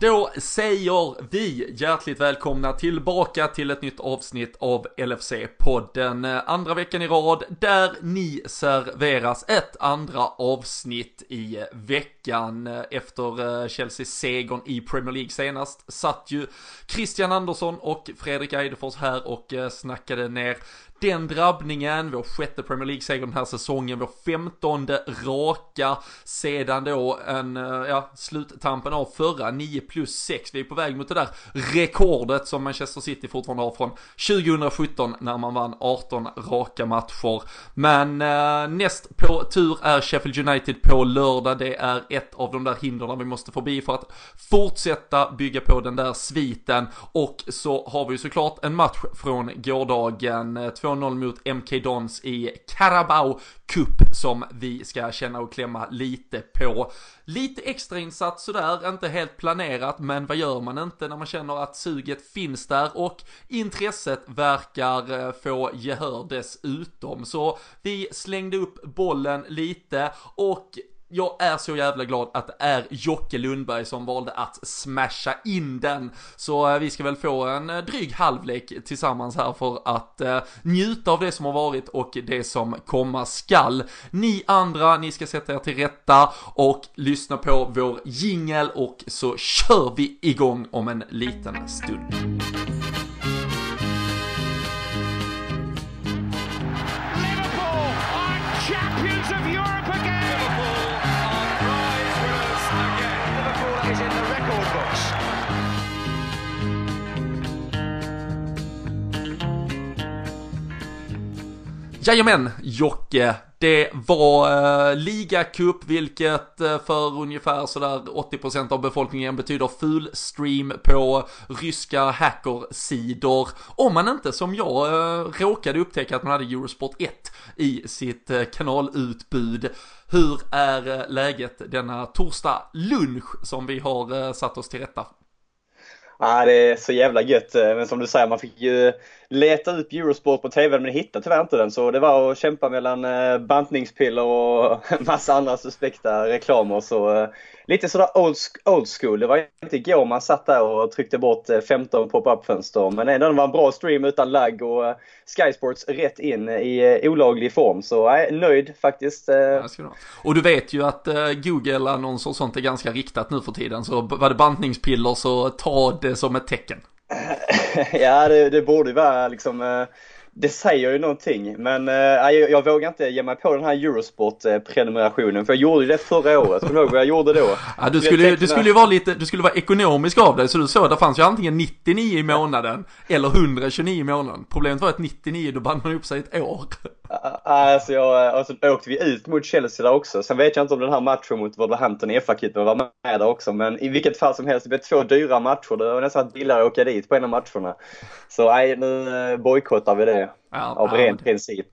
Då säger vi hjärtligt välkomna tillbaka till ett nytt avsnitt av LFC-podden. Andra veckan i rad där ni serveras ett andra avsnitt i veckan. Efter eh, Chelsea-segern i Premier League senast satt ju Christian Andersson och Fredrik Eidefors här och eh, snackade ner den drabbningen, vår sjätte Premier League-seger den här säsongen, vår femtonde raka sedan då en, eh, ja, sluttampen av förra, 9 plus 6. Vi är på väg mot det där rekordet som Manchester City fortfarande har från 2017 när man vann 18 raka matcher. Men eh, näst på tur är Sheffield United på lördag. Det är ett av de där hindren vi måste förbi för att fortsätta bygga på den där sviten. Och så har vi ju såklart en match från gårdagen. Eh, 2-0 mot MK Dons i Carabao Cup som vi ska känna och klämma lite på. Lite extra insats sådär, inte helt planerat, men vad gör man inte när man känner att suget finns där och intresset verkar eh, få gehör dessutom. Så vi slängde upp bollen lite och jag är så jävla glad att det är Jocke Lundberg som valde att smasha in den. Så eh, vi ska väl få en eh, dryg halvlek tillsammans här för att eh, njuta av det som har varit och det som komma skall. Ni andra, ni ska sätta er till rätta och lyssna på vår jingel och så kör vi igång om en liten stund. Jajamän, Jocke. Det var eh, ligacup, vilket eh, för ungefär sådär 80% av befolkningen betyder full stream på ryska hackersidor. Om man inte som jag eh, råkade upptäcka att man hade Eurosport 1 i sitt eh, kanalutbud. Hur är eh, läget denna torsdag lunch som vi har eh, satt oss till rätta? Ja, det är så jävla gött. Eh, men som du säger, man fick ju leta upp Eurosport på TV men hittade tyvärr inte den. Så det var att kämpa mellan eh, bantningspiller och massa andra suspekta reklamer. Så eh, lite sådär old, old school. Det var inte igår man satt där och tryckte bort eh, 15 pop-up-fönster. Men ändå var en bra stream utan lagg och eh, Sky Sports rätt in i eh, olaglig form. Så jag är nöjd faktiskt. Ja, du. Och du vet ju att Google-annonser och sånt är ganska riktat nu för tiden. Så var det bantningspiller så ta det som ett tecken. ja, det, det borde ju vara liksom det säger ju någonting, men eh, jag, jag vågar inte ge mig på den här Eurosport-prenumerationen för jag gjorde det förra året. Kommer du ihåg vad jag gjorde då? Ja, du skulle, tänkte du skulle ju vara lite, du skulle vara ekonomisk av dig, så du såg att det fanns ju antingen 99 i månaden eller 129 i månaden. Problemet var att 99 då band man upp sig ett år. Ah, ah, alltså, jag, eh, Och så åkte vi ut mot Chelsea där också. Sen vet jag inte om den här matchen mot Wolverhampton i FA-cupen var med där också. Men i vilket fall som helst, det blev två dyra matcher. Det var nästan billigare att åka dit på en av matcherna. Så nej, nu eh, bojkottar vi det. Ja, Av ren det- princip.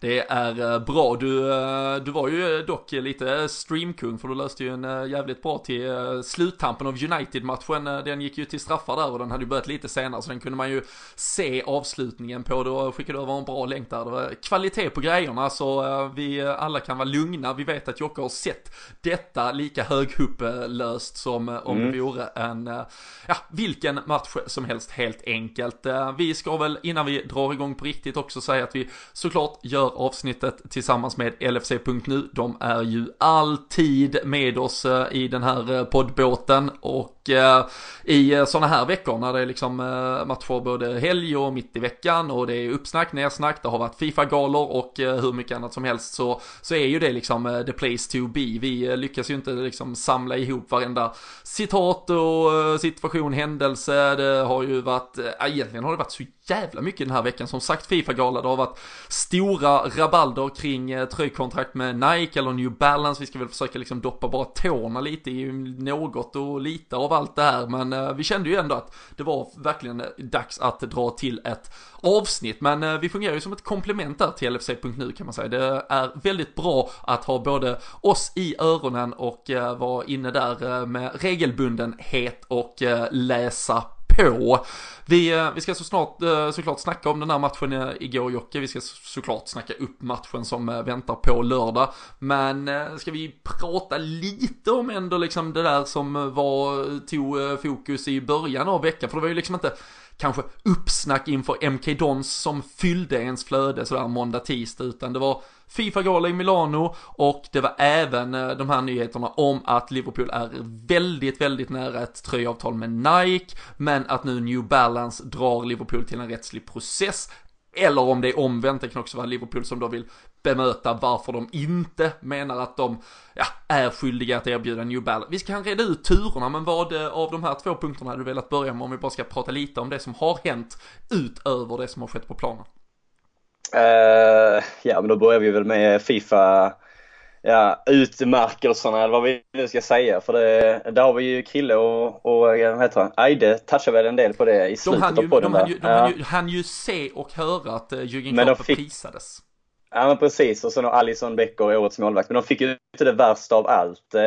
Det är eh, bra. Du, eh, du var ju dock lite streamkung för du löste ju en eh, jävligt bra till eh, sluttampen av United-matchen. Eh, Den gick ju till straffar där och den hade ju börjat lite senare så den kunde man ju se avslutningen på. Då skickade du över en bra länk där. Det var kvalitet på grejerna så eh, vi alla kan vara lugna. Vi vet att Jocke har sett detta lika höghupplöst som eh, om det vore en, eh, ja, vilken match som helst helt enkelt. Eh, Vi ska väl innan vi drar igång på riktigt också säga att vi såklart gör avsnittet tillsammans med LFC.nu. De är ju alltid med oss eh, i den här eh, poddbåten och eh, i eh, sådana här veckor när det är liksom eh, matcher både helg och mitt i veckan och det är uppsnack, nersnack, det har varit Fifa-galor och eh, hur mycket annat som helst så, så är ju det liksom eh, the place to be. Vi eh, lyckas ju inte liksom samla ihop varenda citat och situation, händelse. Det har ju varit, egentligen har det varit så jävla mycket den här veckan. Som sagt Fifa-gala, det har varit stora rabalder kring eh, tröjkontrakt med Nike eller New Balance. Vi ska väl försöka liksom doppa bara tårna lite i något och lite av av allt det här. Men eh, vi kände ju ändå att det var verkligen eh, dags att dra till ett avsnitt. Men eh, vi fungerar ju som ett komplement där till LFC.nu kan man säga. Det är väldigt bra att ha både oss i öronen och vara inne där med regelbundenhet och läsa på. Vi, eh, vi ska så snart, eh, såklart snacka om den här matchen igår Jocke, vi ska såklart snacka upp matchen som eh, väntar på lördag. Men ska vi prata lite om ändå liksom det där som var, tog fokus i början av veckan, för det var ju liksom inte kanske uppsnack inför MK Dons som fyllde ens flöde sådär måndag, tisdag, utan det var Fifa-gala i Milano och det var även eh, de här nyheterna om att Liverpool är väldigt, väldigt nära ett tröjavtal med Nike, men att nu New Balance drar Liverpool till en rättslig process. Eller om det är omvänt, det kan också vara Liverpool som då vill bemöta varför de inte menar att de ja, är skyldiga att erbjuda New Balance. Vi ska reda ut turerna, men vad eh, av de här två punkterna hade du velat börja med om vi bara ska prata lite om det som har hänt utöver det som har skett på planen? Uh, ja, men då börjar vi väl med Fifa ja, utmärkelserna eller vad vi nu ska säga. För det, där har vi ju Kille och, och vad heter han? Aide touchar väl en del på det i slutet de av podden. De hann ju, de ja. ju, han ju se och höra att uh, Jürgen Klopp fick... prisades. Ja men precis och sen har Alison Becker årets målvakt. Men de fick ju inte det värsta av allt. Eh,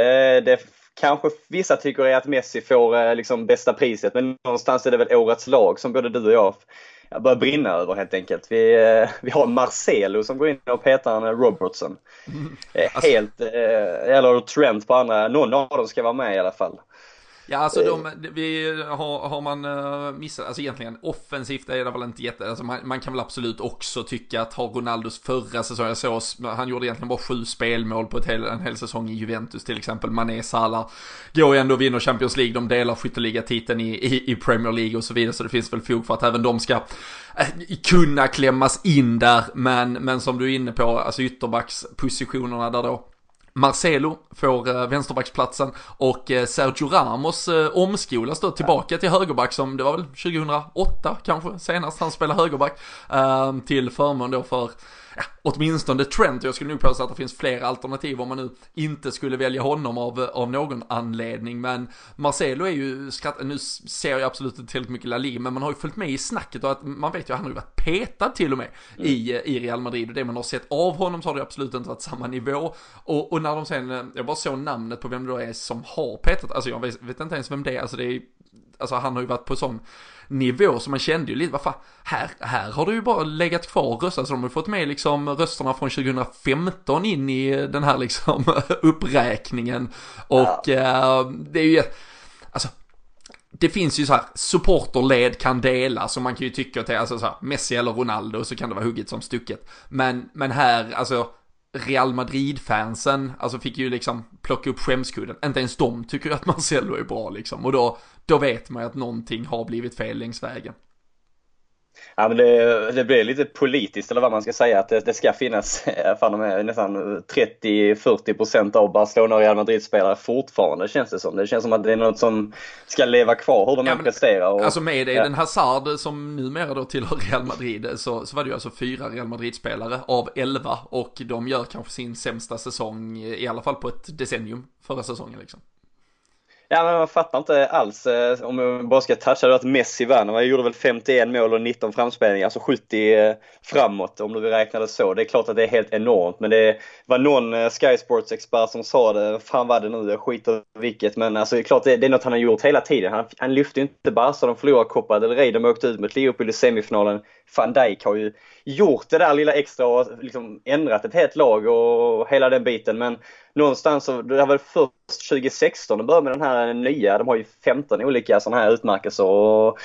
det kanske vissa tycker är att Messi får liksom bästa priset men någonstans är det väl årets lag som både du och jag jag börjar brinna över helt enkelt. Vi, eh, vi har Marcelo som går in och petar en Robertson. Mm. Alltså, helt, eh, eller Trent på andra, någon av dem ska vara med i alla fall. Ja, alltså de, vi, har, har man uh, missat, alltså egentligen offensivt är det väl inte jätte, alltså man, man, kan väl absolut också tycka att har Ronaldos förra säsong, jag såg, han gjorde egentligen bara sju spelmål på ett hel, en hel säsong i Juventus till exempel, Mané, Salah, går ju ändå och vinner Champions League, de delar skytteligatiteln i, i, i Premier League och så vidare, så det finns väl fog för att även de ska äh, kunna klämmas in där, men, men som du är inne på, alltså ytterbackspositionerna där då Marcelo får eh, vänsterbacksplatsen och eh, Sergio Ramos eh, omskolas då tillbaka till högerback som det var väl 2008 kanske senast han spelade högerback till förmån då för ja, åtminstone Trent. Jag skulle nog påstå att det finns fler alternativ om man nu inte skulle välja honom av, av någon anledning. Men Marcelo är ju, skratt, nu ser jag absolut inte tillräckligt mycket La Liga, men man har ju följt med i snacket och att man vet ju att han har ju varit petad till och med mm. i, i Real Madrid. Och det man har sett av honom så har det absolut inte varit samma nivå. Och, och när de sen, jag bara såg namnet på vem det då är som har petat, alltså jag vet, vet inte ens vem det är, alltså det är alltså han har ju varit på sån nivå så man kände ju lite, vad fan, här, här har du ju bara legat kvar röster, alltså de har fått med liksom rösterna från 2015 in i den här liksom uppräkningen och ja. äh, det är ju, alltså det finns ju så här, supporterled kan dela, så man kan ju tycka att det är alltså så här, Messi eller Ronaldo så kan det vara hugget som stucket. Men, men här, alltså, Real Madrid-fansen, alltså fick ju liksom plocka upp skämskudden. Inte ens de tycker att Marcelo är bra liksom. Och då, då vet man ju att någonting har blivit fel längs vägen. Ja, men det, det blir lite politiskt eller vad man ska säga att det, det ska finnas fan med nästan 30-40 procent av Barcelona och Real Madrid-spelare fortfarande känns det som. Det känns som att det är något som ska leva kvar hur de ja, än presterar. Och, alltså med det, ja. den Hazard som numera då tillhör Real Madrid så, så var det ju alltså fyra Real Madrid-spelare av elva och de gör kanske sin sämsta säsong i alla fall på ett decennium förra säsongen liksom. Ja, men man fattar inte alls eh, om jag bara ska toucha det att Messi vann. Han gjorde väl 51 mål och 19 framspelningar, alltså 70 eh, framåt om du vill räkna det så. Det är klart att det är helt enormt, men det var någon eh, Sky Sports-expert som sa det. Fan vad det nu, jag skiter vilket. Men alltså det är klart, det, det är något han har gjort hela tiden. Han, han lyfte inte Barca, de förlorade Copa del Rey, de åkte ut mot Liverpool i semifinalen. Van Dijk har ju gjort det där lilla extra och liksom ändrat ett helt lag och hela den biten. Men någonstans så, det var väl först 2016 de började med den här nya, de har ju 15 olika sådana här utmärkelser och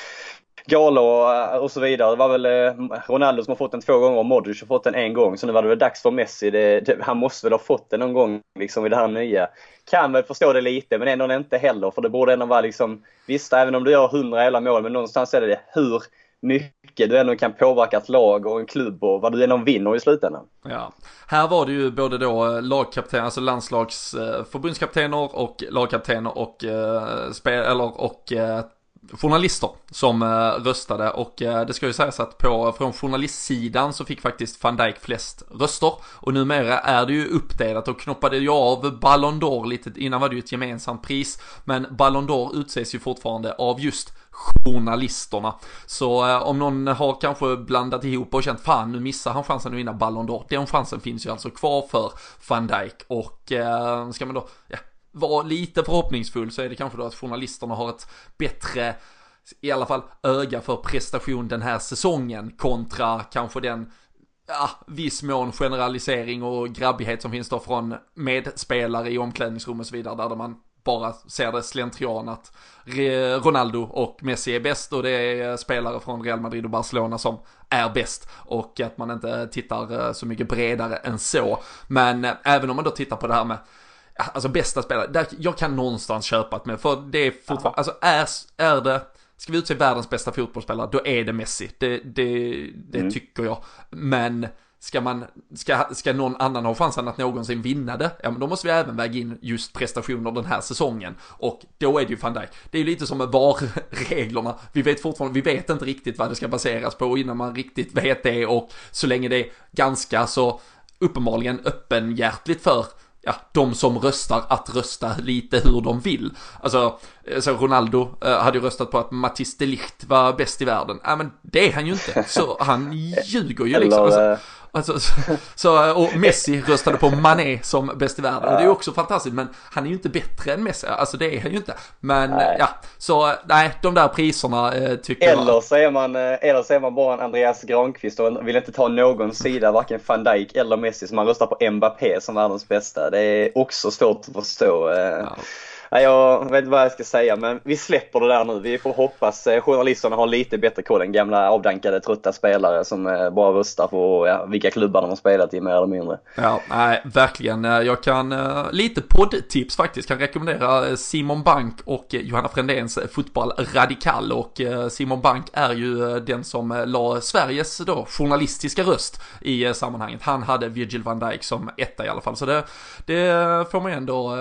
galor och så vidare. Det var väl eh, Ronaldo som har fått den två gånger och Modric har fått den en gång. Så nu var det väl dags för Messi. Det, det, han måste väl ha fått den någon gång liksom i det här nya. Kan väl förstå det lite men ändå inte heller för det borde ändå vara liksom Visst, även om du gör 100 jävla mål men någonstans är det hur mycket. Du ändå kan påverka ett lag och en klubb och vad du än vinner i slutändan. Ja, här var det ju både då eh, lagkapten, alltså landslags eh, förbundskaptener och lagkaptener och, eh, spel, eller, och journalister som röstade. Och det ska ju sägas att på, från journalistsidan så fick faktiskt van Dijk flest röster. Och numera är det ju uppdelat och knoppade ju av Ballon d'Or lite, innan var det ju ett gemensamt pris. Men Ballon d'Or utses ju fortfarande av just journalisterna. Så eh, om någon har kanske blandat ihop och känt fan nu missar han chansen att vinna Ballon d'Or. Den chansen finns ju alltså kvar för van Dijk och eh, ska man då ja, vara lite förhoppningsfull så är det kanske då att journalisterna har ett bättre i alla fall öga för prestation den här säsongen kontra kanske den ja, viss mån generalisering och grabbighet som finns då från medspelare i omklädningsrum och så vidare där man bara ser det slentrian att Ronaldo och Messi är bäst och det är spelare från Real Madrid och Barcelona som är bäst och att man inte tittar eh, så mycket bredare än så. Men eh, även om man då tittar på det här med Alltså bästa spelare, där, jag kan någonstans köpa det med för det är fortfarande, alltså är, är det Ska vi utse världens bästa fotbollsspelare, då är det Messi. Det, det, det mm. tycker jag. Men ska man, ska, ska någon annan ha chansen att någonsin vinna det, ja men då måste vi även väga in just prestationer den här säsongen. Och då är det ju van Dijk. Det är ju lite som med VAR-reglerna. Vi vet fortfarande, vi vet inte riktigt vad det ska baseras på innan man riktigt vet det och så länge det är ganska så uppenbarligen öppenhjärtligt för ja, de som röstar att rösta lite hur de vill. Alltså, eh, så Ronaldo eh, hade ju röstat på att Matisse de Ligt var bäst i världen. Ja, men det är han ju inte. Så han ljuger ju liksom. Alltså, Alltså, så, så, och Messi röstade på Mané som bäst i världen. Och det är också fantastiskt, men han är ju inte bättre än Messi. Alltså det är han ju inte. Men nej. ja, så nej, de där priserna eh, tycker eller jag. Så är man, eh, eller så är man bara en Andreas Granqvist och vill inte ta någon sida, varken van Dijk eller Messi, så man röstar på Mbappé som världens bästa. Det är också svårt att förstå. Eh. Ja. Jag vet inte vad jag ska säga men vi släpper det där nu. Vi får hoppas eh, journalisterna har lite bättre koll än gamla avdankade trötta spelare som eh, bara röstar på ja, vilka klubbar de har spelat i mer eller mindre. Ja, nej, verkligen. Eh, jag kan, lite poddtips faktiskt, kan rekommendera Simon Bank och Johanna Frändéns Fotboll Radikal och Simon Bank är ju den som la Sveriges då journalistiska röst i sammanhanget. Han hade Virgil van Dijk som etta i alla fall, så det, det får man ändå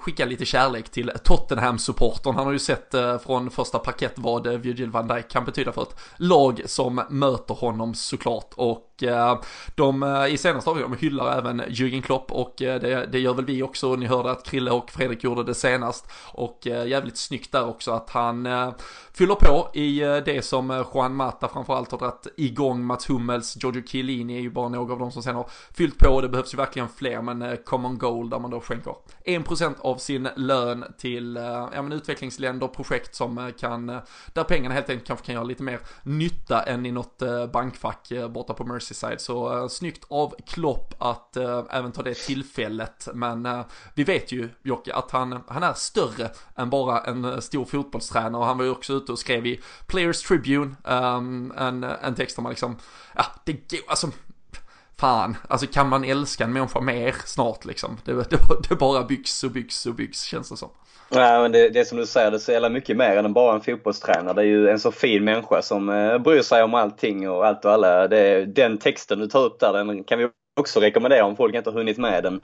skicka lite kärlek kärlek till Tottenham-supportern. Han har ju sett eh, från första parkett vad eh, Virgil van Dijk kan betyda för ett lag som möter honom såklart. Och Eh, de eh, i senaste avgången hyllar även Jürgen Klopp och eh, det, det, gör väl vi också. Ni hörde att Krille och Fredrik gjorde det senast. Och jävligt snyggt där också att han fyller på i det som Juan Mata framförallt har dragit igång. Mats Hummels, Giorgio Chiellini är ju bara några av dem som sen har fyllt på. Det behövs ju verkligen fler men common goal där man då skänker 1% av sin lön till ja, men utvecklingsländer, projekt som kan, där pengarna helt enkelt kanske kan göra lite mer nytta än i något bankfack borta på Merseyside. Så eh, snyggt av Klopp att eh, även ta det tillfället. Men eh, vi vet ju Jocke att han, han är större än bara en stor fotbollstränare och han var ju också ute och skrev i Players Tribune um, en, en text där man liksom, ja det går, alltså fan, alltså kan man älska en människa mer snart liksom? Det, det, det bara byggs och byggs och byggs känns det som. Nej, men det, det som du säger, det är mycket mer än bara en fotbollstränare. Det är ju en så fin människa som eh, bryr sig om allting och allt och alla. Det, den texten du tar upp där, den kan vi också rekommendera om folk inte har hunnit med den.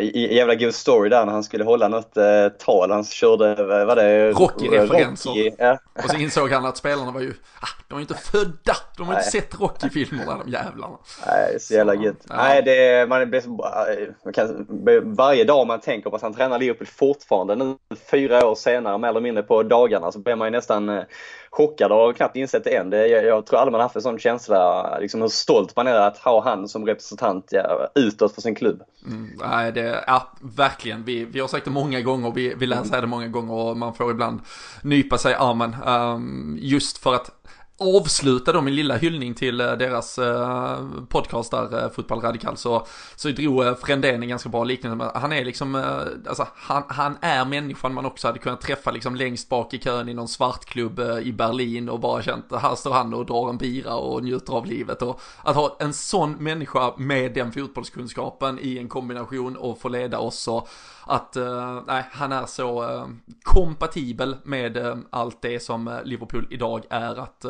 I, jävla god story där när han skulle hålla något eh, tal. Han körde, vad det? Rocky-referenser. Rocky, ja. Och så insåg han att spelarna var ju, ah, de var ju inte födda. De har ju inte sett Rocky-filmerna de jävlarna. Nej, så jävla gött. Ja. Nej, det, man blir, kan, varje dag man tänker på att han tränar Liverpool fortfarande nu fyra år senare mer eller mindre på dagarna så blir man ju nästan eh, chockad och knappt insett det än. Det, jag, jag tror aldrig man haft en sån känsla, liksom hur stolt man är att ha han som representant ja, utåt för sin klubb. Mm, nej, det, ja, verkligen. Vi, vi har sagt det många gånger, vi, vi lär säga det många gånger och man får ibland nypa sig i armen. Um, just för att avsluta då min lilla hyllning till eh, deras eh, podcast där, eh, Fotboll Radikal, så, så drog Frändén en ganska bra liknelse. Han är liksom, alltså han, han är människan man också hade kunnat träffa liksom längst bak i kön i någon svartklubb i Berlin och bara känt, här står han och drar en bira och njuter av livet. Och att ha en sån människa med den fotbollskunskapen i en kombination och få leda oss och att uh, nej, han är så uh, kompatibel med uh, allt det som Liverpool idag är att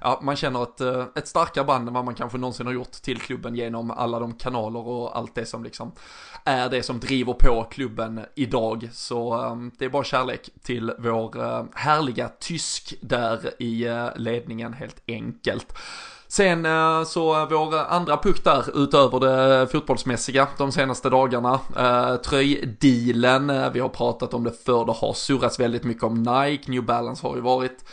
ja, man känner ett, ett starkare band än vad man kanske någonsin har gjort till klubben genom alla de kanaler och allt det som liksom är det som driver på klubben idag. Så det är bara kärlek till vår härliga tysk där i ledningen helt enkelt. Sen eh, så vår andra puck där utöver det fotbollsmässiga de senaste dagarna. Eh, tröjdealen, eh, vi har pratat om det förr, det har surrats väldigt mycket om Nike, New Balance har ju varit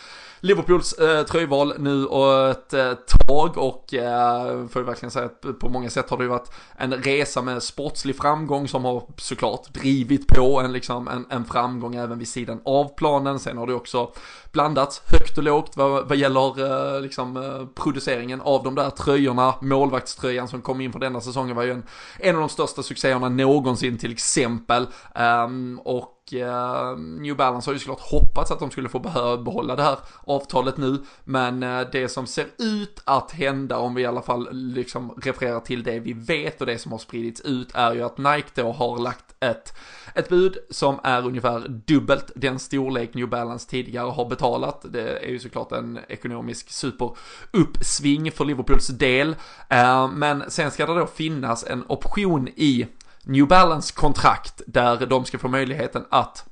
Liverpools eh, tröjval nu och ett eh, tag och eh, får jag verkligen säga att på många sätt har det ju varit en resa med sportslig framgång som har såklart drivit på en, liksom, en, en framgång även vid sidan av planen. Sen har det också blandats högt och lågt vad, vad gäller eh, liksom, eh, produceringen av de där tröjorna. Målvaktströjan som kom in för denna säsongen var ju en, en av de största succéerna någonsin till exempel. Um, och eh, New Balance har ju såklart hoppats att de skulle få behålla det här avtalet nu. Men eh, det som ser ut att hända, om vi i alla fall liksom refererar till det vi vet och det som har spridits ut, är ju att Nike då har lagt ett, ett bud som är ungefär dubbelt den storlek New Balance tidigare har betalat. Det är ju såklart en ekonomisk superuppsving för Liverpools del. Eh, men sen ska det då finnas en option i New Balance kontrakt där de ska få möjligheten att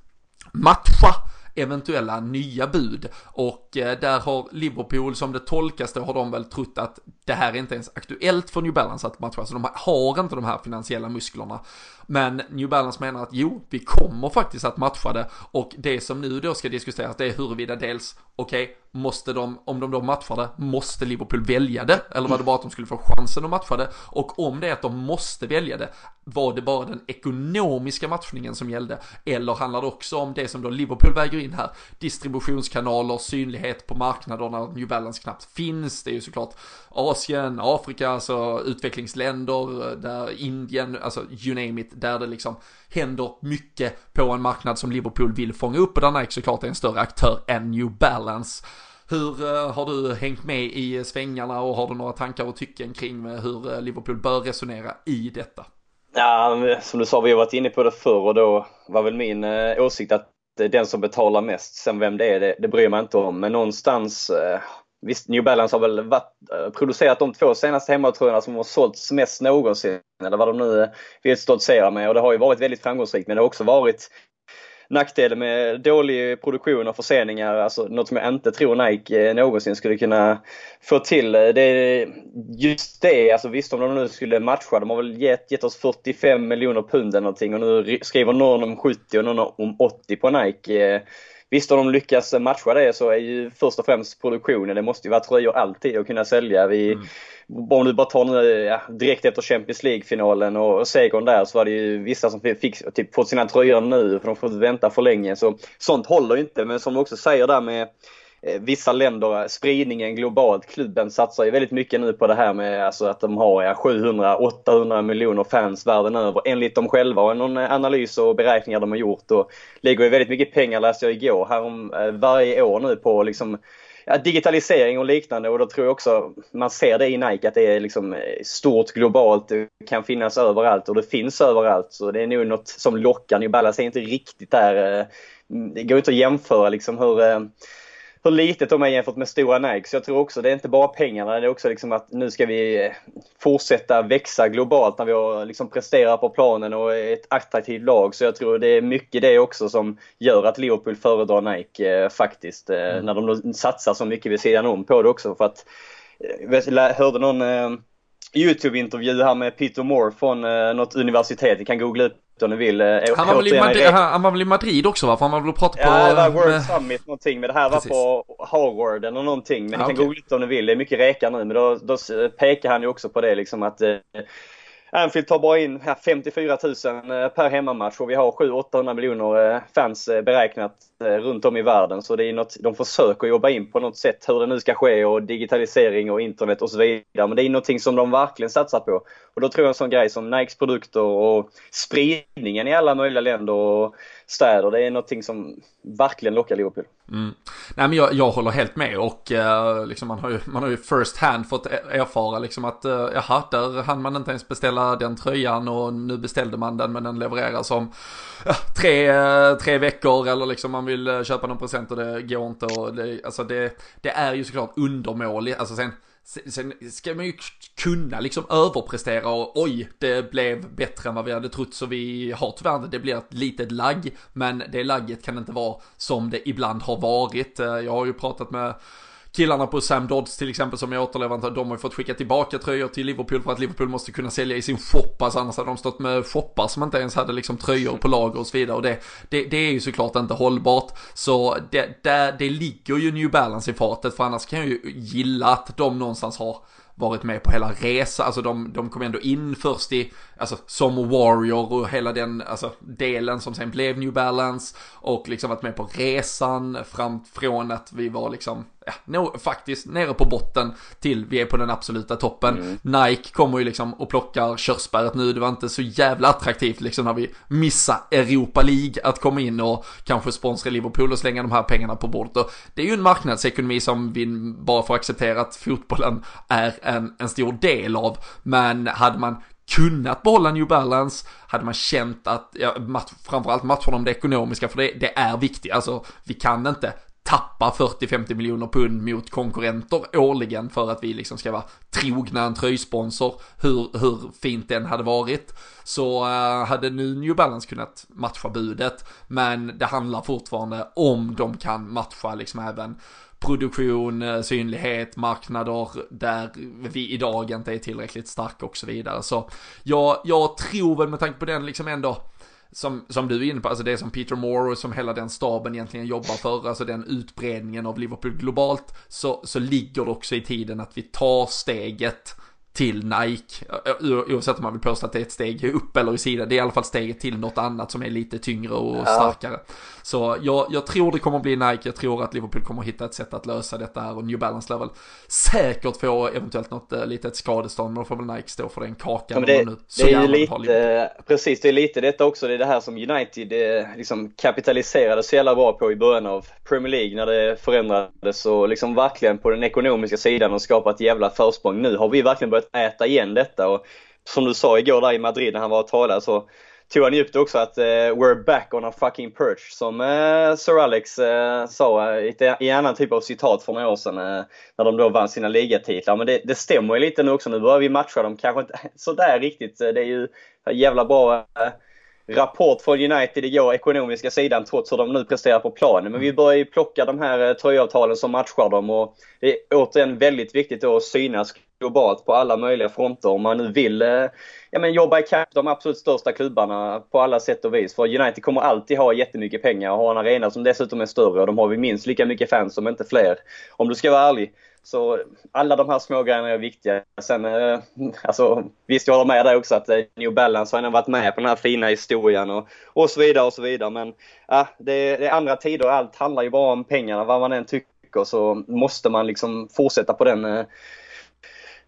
matcha eventuella nya bud och eh, där har Liverpool som det tolkas då har de väl trott att det här är inte ens aktuellt för New Balance att matcha så de har inte de här finansiella musklerna men New Balance menar att jo, vi kommer faktiskt att matcha det och det som nu då ska diskuteras det är huruvida dels, okej, okay, måste de, om de då matchar det, måste Liverpool välja det? Eller var det bara att de skulle få chansen att matcha det? Och om det är att de måste välja det, var det bara den ekonomiska matchningen som gällde? Eller handlar det också om det som då Liverpool väger in här? Distributionskanaler, synlighet på marknaderna, New Balance knappt finns. Det är ju såklart Asien, Afrika, alltså utvecklingsländer, eh, där Indien, alltså you name it, där det liksom händer mycket på en marknad som Liverpool vill fånga upp och där Nike såklart är en större aktör än New Balance. Hur eh, har du hängt med i svängarna och har du några tankar och tycken kring eh, hur eh, Liverpool bör resonera i detta? Ja, som du sa, vi har varit inne på det förr och då var väl min åsikt att den som betalar mest, sen vem det är, det, det bryr man inte om. Men någonstans Visst, New Balance har väl varit, eh, producerat de två senaste hemmatröjorna som har sålts mest någonsin, eller vad de nu eh, vill stoltsera med. Och det har ju varit väldigt framgångsrikt, men det har också varit nackdel med dålig produktion och förseningar, alltså något som jag inte tror Nike eh, någonsin skulle kunna få till. Det, just det, alltså visst om de nu skulle matcha, de har väl gett, gett oss 45 miljoner pund eller någonting och nu skriver någon om 70 och någon om 80 på Nike. Visst, om de lyckas matcha det så är ju först och främst produktionen, det måste ju vara tröjor alltid att kunna sälja. Vi, mm. Om du bara tar nu ja, direkt efter Champions League-finalen och, och segern där så var det ju vissa som fick typ, fått sina tröjor nu för de får vänta för länge. Så sånt håller ju inte. Men som du också säger där med Eh, vissa länder, spridningen globalt, klubben satsar ju väldigt mycket nu på det här med alltså att de har 700-800 miljoner fans världen över enligt dem själva. Och någon eh, analys och beräkningar de har gjort. Och lägger ju väldigt mycket pengar läste jag igår härom om eh, varje år nu på liksom ja, digitalisering och liknande. Och då tror jag också man ser det i Nike att det är liksom stort globalt, det kan finnas överallt och det finns överallt. Så det är nog något som lockar. New Balance är inte riktigt där, det går inte att jämföra liksom hur hur litet de är jämfört med stora Nike. Så jag tror också det är inte bara pengarna, det är också liksom att nu ska vi eh, fortsätta växa globalt när vi har liksom presterat på planen och är ett attraktivt lag. Så jag tror det är mycket det också som gör att Liverpool föredrar Nike eh, faktiskt. Eh, mm. När de satsar så mycket vid sidan om på det också. För att, jag hörde någon eh, Youtube-intervju här med Peter Moore från eh, något universitet. Ni kan googla upp om ni vill. Eh, han var, väl i Madrid, han, var väl i Madrid också va? För han var väl och pratade på... Ja, det var World med... Summit någonting. Men det här Precis. var på Harvard eller någonting. Men ni kan okay. googla upp om ni vill. Det är mycket rekar nu. Men då, då pekar han ju också på det liksom att eh, Anfield tar bara in 54 000 eh, per hemmamatch och vi har 700-800 miljoner eh, fans beräknat Eh, runt om i världen. Så det är något, de försöker jobba in på något sätt hur det nu ska ske och digitalisering och internet och så vidare. Men det är någonting som de verkligen satsar på. Och då tror jag en sån grej som Nikes produkter och spridningen i alla möjliga länder och städer. Det är någonting som verkligen lockar Liverpool. Mm. Nej men jag, jag håller helt med och eh, liksom man, har ju, man har ju first hand fått e-, erfara liksom att eh, jaha, där hann man inte ens beställa den tröjan och nu beställde man den men den levereras om uh, eh, tre, eh, tre veckor eller liksom man vill Eh, köpa någon present och det går inte och det, alltså det, det är ju såklart undermåligt, alltså sen Sen ska man ju kunna liksom överprestera och oj, det blev bättre än vad vi hade trott så vi har tyvärr inte, det blir ett litet lagg. Men det lagget kan inte vara som det ibland har varit. Eh, jag har ju pratat med killarna på Sam Dodds till exempel som är återleverantör, de har ju fått skicka tillbaka tröjor till Liverpool för att Liverpool måste kunna sälja i sin shop, alltså annars hade de stått med shoppar som inte ens hade liksom tröjor på lager och så vidare och det, det, det är ju såklart inte hållbart. Så det, det, det ligger ju New Balance i fatet för annars kan jag ju gilla att de någonstans har varit med på hela resan, alltså de, de kom ändå in först i, alltså som Warrior och hela den, alltså delen som sen blev New Balance och liksom varit med på resan fram från att vi var liksom, ja, no, faktiskt nere på botten till vi är på den absoluta toppen. Mm. Nike kommer ju liksom och plockar körsbäret nu, det var inte så jävla attraktivt liksom när vi missar Europa League att komma in och kanske sponsra Liverpool och slänga de här pengarna på bordet. Och det är ju en marknadsekonomi som vi bara får acceptera att fotbollen är en, en stor del av. Men hade man kunnat behålla New Balance, hade man känt att, ja, match, framförallt matcherna om det ekonomiska, för det, det är viktigt, alltså vi kan inte tappa 40-50 miljoner pund mot konkurrenter årligen för att vi liksom ska vara trogna en tröjsponsor, hur, hur fint den hade varit. Så uh, hade nu New Balance kunnat matcha budet, men det handlar fortfarande om de kan matcha liksom även produktion, eh, synlighet, marknader där vi idag inte är tillräckligt starka och så vidare. Så jag, jag tror väl med tanke på den liksom ändå som, som du är inne på, alltså det som Peter Moore och som hela den staben egentligen jobbar för, alltså den utbredningen av Liverpool globalt, så, så ligger det också i tiden att vi tar steget till Nike, oavsett om man vill påstå att det är ett steg upp eller i sidan, det är i alla fall steget till något annat som är lite tyngre och ja. starkare. Så jag, jag tror det kommer bli Nike, jag tror att Liverpool kommer hitta ett sätt att lösa detta här och New Balance level säkert få eventuellt något äh, litet skadestånd, men då får väl Nike stå för den kakan. Ja, det, nu, det är ju lite, precis det är lite detta också, det är det här som United eh, liksom kapitaliserade så jävla bra på i början av Premier League när det förändrades och liksom verkligen på den ekonomiska sidan och skapat ett jävla försprång. Nu har vi verkligen börjat börjat äta igen detta och som du sa igår där i Madrid när han var och talade så tog han upp det också att uh, we're back on a fucking perch som uh, Sir Alex uh, sa i, i en annan typ av citat för några år sedan när de då vann sina ligatitlar. Men det, det stämmer ju lite nu också. Nu börjar vi matcha dem kanske inte sådär riktigt. Det är ju jävla bra rapport från United igår, ekonomiska sidan, trots hur de nu presterar på planen. Men vi börjar ju plocka de här tröjavtalen som matchar dem och det är återigen väldigt viktigt då att synas globalt på alla möjliga fronter om man nu vill eh, ja, men jobba ikapp de absolut största klubbarna på alla sätt och vis. För United kommer alltid ha jättemycket pengar och ha en arena som dessutom är större och de har vi minst lika mycket fans som inte fler. Om du ska vara ärlig. Så alla de här små grejerna är viktiga. Sen, eh, alltså, visst jag håller med dig också att eh, New Balance har varit med på den här fina historien och, och så vidare och så vidare. Men ja, det, det är andra tider allt handlar ju bara om pengarna. Vad man än tycker så måste man liksom fortsätta på den eh,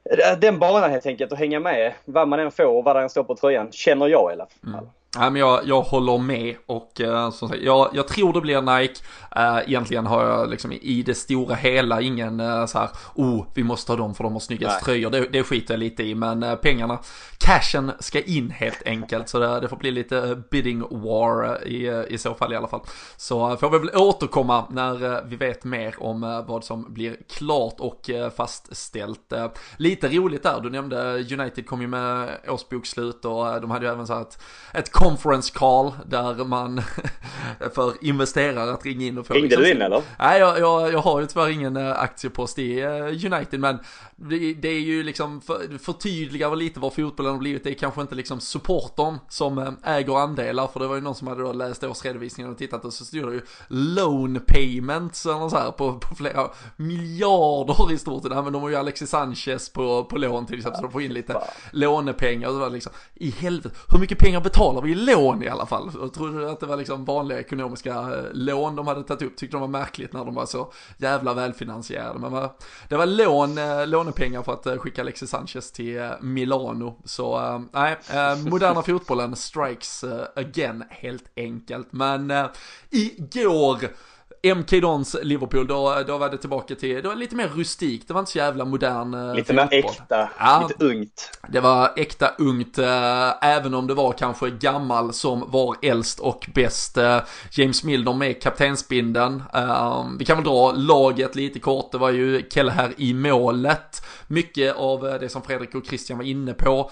Eh, den banan helt enkelt och hänga med vad man än får och vad den står på tröjan, känner jag i alla fall. Mm. Nej, men jag, jag håller med och uh, som sagt, jag, jag tror det blir Nike. Uh, egentligen har jag liksom i det stora hela ingen uh, så här, oh, vi måste ha dem för de har snyggast Nej. tröjor. Det, det skiter jag lite i, men uh, pengarna, cashen ska in helt enkelt. Så det, det får bli lite bidding war i, i så fall i alla fall. Så får vi väl återkomma när vi vet mer om vad som blir klart och fastställt. lite roligt där, du nämnde United kom ju med årsbokslut och de hade ju även så här ett, ett conference call där man för investerare att ringa in och få... Ringde liksom, du in eller? Nej, jag, jag, jag har ju tyvärr ingen eh, aktiepost i eh, United, men det, är ju liksom för, förtydligar lite vad fotbollen har blivit. Det är kanske inte liksom supportern som eh, äger andelar, för det var ju någon som hade då läst årsredovisningen och tittat och så stod det ju loan payments eller så här på, på flera miljarder i stort. Nej, men de har ju Alexis Sanchez på, på lån till exempel, så de får in lite lånepengar. Och det var liksom, i helvete, hur mycket pengar betalar vi i lån i alla fall? Jag trodde att det var liksom vanliga ekonomiska eh, lån de hade tagit upp. Tyckte de var märkligt när de var så jävla välfinansierade. Men det var lån, eh, lånepengar för att eh, skicka Alexis Sanchez till Milano. Så nej, moderna fotbollen strikes again helt enkelt. Men igår MK Dons Liverpool, då, då var det tillbaka till, det var lite mer rustikt, det var inte så jävla modern eh, Lite mer äkta, ja, lite ungt. Det var äkta ungt, äh, även om det var kanske gammal som var äldst och bäst. Äh, James Milner med kaptensbinden. Vi kan väl dra laget lite kort, det var ju Kelleher i målet. Mycket av det som Fredrik och Christian var inne på.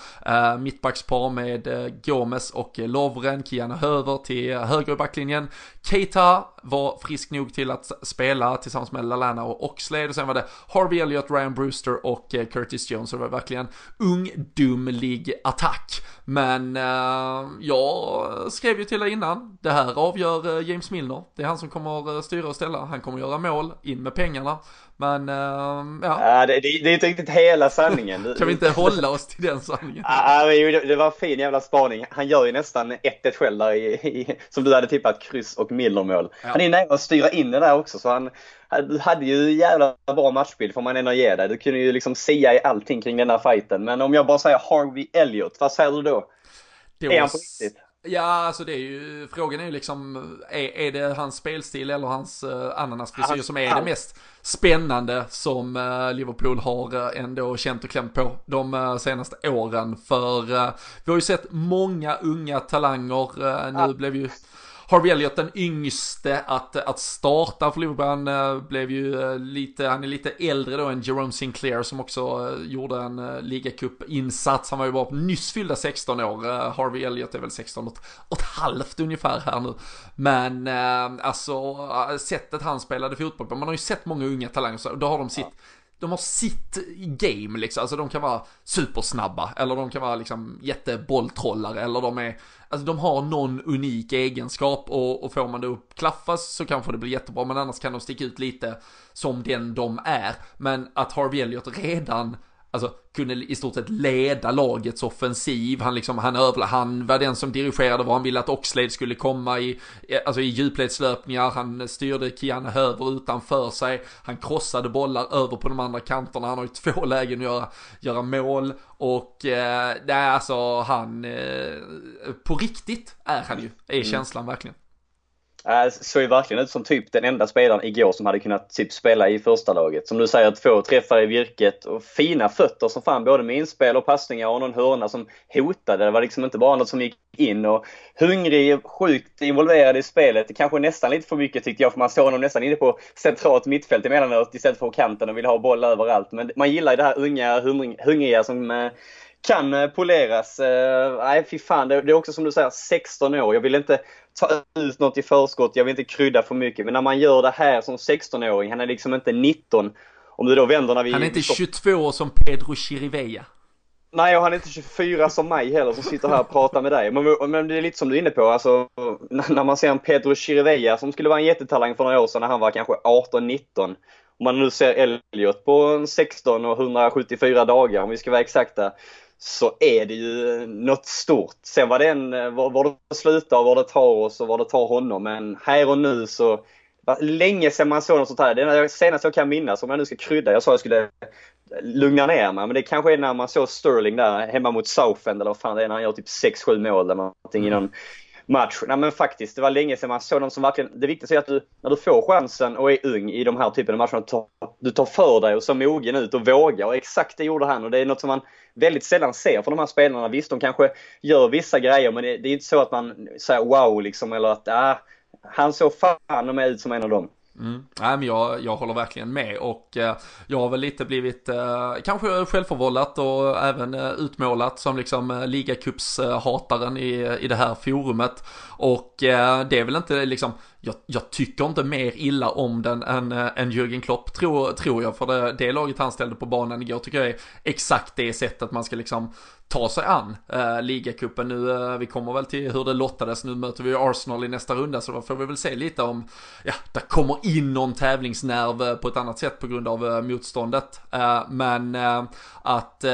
Mittbackspar med Gomes och Lovren, Kiana Höver till höger i backlinjen. Keita var frisk nog nog till att spela tillsammans med Lalana och Oxlade och sen var det Harvey Elliott, Ryan Brewster och eh, Curtis Jones. Så det var verkligen ungdomlig attack. Men eh, jag skrev ju till dig innan, det här avgör eh, James Milner. Det är han som kommer eh, styra och ställa. Han kommer göra mål, in med pengarna. Men ja. ja det, det, är inte riktigt hela sanningen. kan vi inte hålla oss till den sanningen? Ja, det var en fin jävla spaning. Han gör ju nästan 1-1 själv där i, i, som du hade tippat, kryss och Milner-mål. Ja. Han är nära att styra in det där också så han, du hade ju jävla bra matchbild får man ändå ge dig. Du kunde ju liksom sia i allting kring den här fighten. Men om jag bara säger Harvey Elliott, vad säger du då? Det är han på riktigt? Ja, alltså det är ju, frågan är ju liksom, är, är det hans spelstil eller hans uh, ananasfrisyr som är det mest spännande som uh, Liverpool har uh, ändå känt och klämt på de uh, senaste åren? För vi har ju sett många unga talanger, nu blev ju Harvey Elliott den yngste att, att starta för Liverpool. Han eh, blev ju eh, lite, han är lite äldre då än Jerome Sinclair som också eh, gjorde en ligacup-insats. Han var ju bara nyss fyllda 16 år. Harvey Elliott är väl 16 och, och ett halvt ungefär här nu. Men alltså sättet han spelade fotboll på. Man har ju sett många unga talanger och då har de sitt de har sitt game liksom, alltså de kan vara supersnabba eller de kan vara liksom jättebolltrollare eller de är, alltså de har någon unik egenskap och, och får man det att klaffas så kanske det blir jättebra men annars kan de sticka ut lite som den de är. Men att Harvey Elliot redan alltså kunde i stort sett leda lagets offensiv. Han liksom, han övla, han var den som dirigerade vad han ville att Oxlade skulle komma i, alltså i djupledslöpningar. Han styrde Kiana Höver utanför sig. Han krossade bollar över på de andra kanterna. Han har ju två lägen att göra, göra mål och eh, nej, alltså han, eh, på riktigt är han ju, är mm. känslan verkligen. Äh, såg ju verkligen ut som typ den enda spelaren igår som hade kunnat typ spela i första laget. Som du säger, två träffar i virket och fina fötter som fan både med inspel och passningar och någon hörna som hotade. Det var liksom inte bara något som gick in och hungrig, sjukt involverad i spelet. Kanske nästan lite för mycket tyckte jag för man såg honom nästan inne på centralt mittfält emellanåt istället för på kanten och ville ha boll överallt. Men man gillar ju det här unga, hungriga som eh, kan eh, poleras. Nej, fy fan. Det är också som du säger, 16 år. Jag vill inte ta ut något i förskott, jag vill inte krydda för mycket. Men när man gör det här som 16-åring, han är liksom inte 19. Om du då vänder när vi... Han är inte 22 som Pedro Chirivella. Nej, och han är inte 24 som mig heller som sitter här och pratar med dig. Men, men det är lite som du är inne på, alltså när man ser en Pedro Chirivella som skulle vara en jättetalang för några år sedan när han var kanske 18-19. Om man nu ser Elliot på 16 och 174 dagar om vi ska vara exakta så är det ju något stort. Sen vad den, var, var det slutar och var det tar oss och var det tar honom. Men här och nu så, länge sedan man såg något sånt här. Det är det senaste jag kan minnas, om jag nu ska krydda, jag sa jag skulle lugna ner mig. Men det kanske är när man såg Sterling där hemma mot Southend eller vad fan det är, när han gör typ 6-7 mål eller någonting mm. i någon match. Nej men faktiskt, det var länge sedan man såg någon som verkligen... Det viktigaste är att du, när du får chansen och är ung i de här typen av matcher, tar, du tar för dig och ser mogen ut och vågar. Och exakt det gjorde han och det är något som man väldigt sällan ser från de här spelarna. Visst, de kanske gör vissa grejer men det, det är inte så att man säger wow liksom eller att ah, han såg fan med ut som en av dem. Mm. Nej, men jag, jag håller verkligen med och eh, jag har väl lite blivit eh, kanske självförvållat och även eh, utmålat som liksom eh, ligacupshataren i, i det här forumet. Och eh, det är väl inte liksom, jag, jag, tycker inte mer illa om den än, äh, än Jürgen Klopp tror, tror jag. För det, det laget han ställde på banan igår tycker jag är exakt det sättet man ska liksom ta sig an äh, ligacupen nu. Äh, vi kommer väl till hur det lottades. Nu möter vi Arsenal i nästa runda så då får vi väl se lite om, ja, det kommer in någon tävlingsnerv på ett annat sätt på grund av äh, motståndet. Äh, men äh, att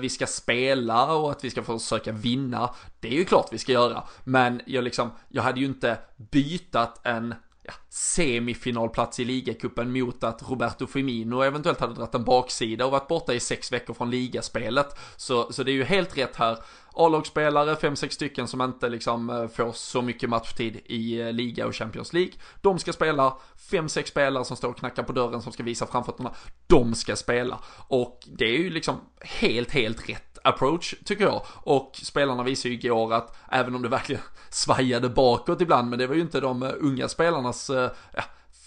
vi ska spela och att vi ska försöka vinna, det är ju klart vi ska göra. Men jag liksom, jag hade ju inte bytat en ja, semifinalplats i ligacupen mot att Roberto Firmino eventuellt hade dragit en baksida och varit borta i sex veckor från ligaspelet. Så, så det är ju helt rätt här. A-lagsspelare, fem sex stycken som inte liksom eh, får så mycket matchtid i eh, liga och Champions League. De ska spela, fem sex spelare som står och knackar på dörren som ska visa framfötterna. De ska spela. Och det är ju liksom helt, helt rätt approach tycker jag. Och spelarna visar ju igår att även om det verkligen svajade bakåt ibland, men det var ju inte de eh, unga spelarnas eh, ja,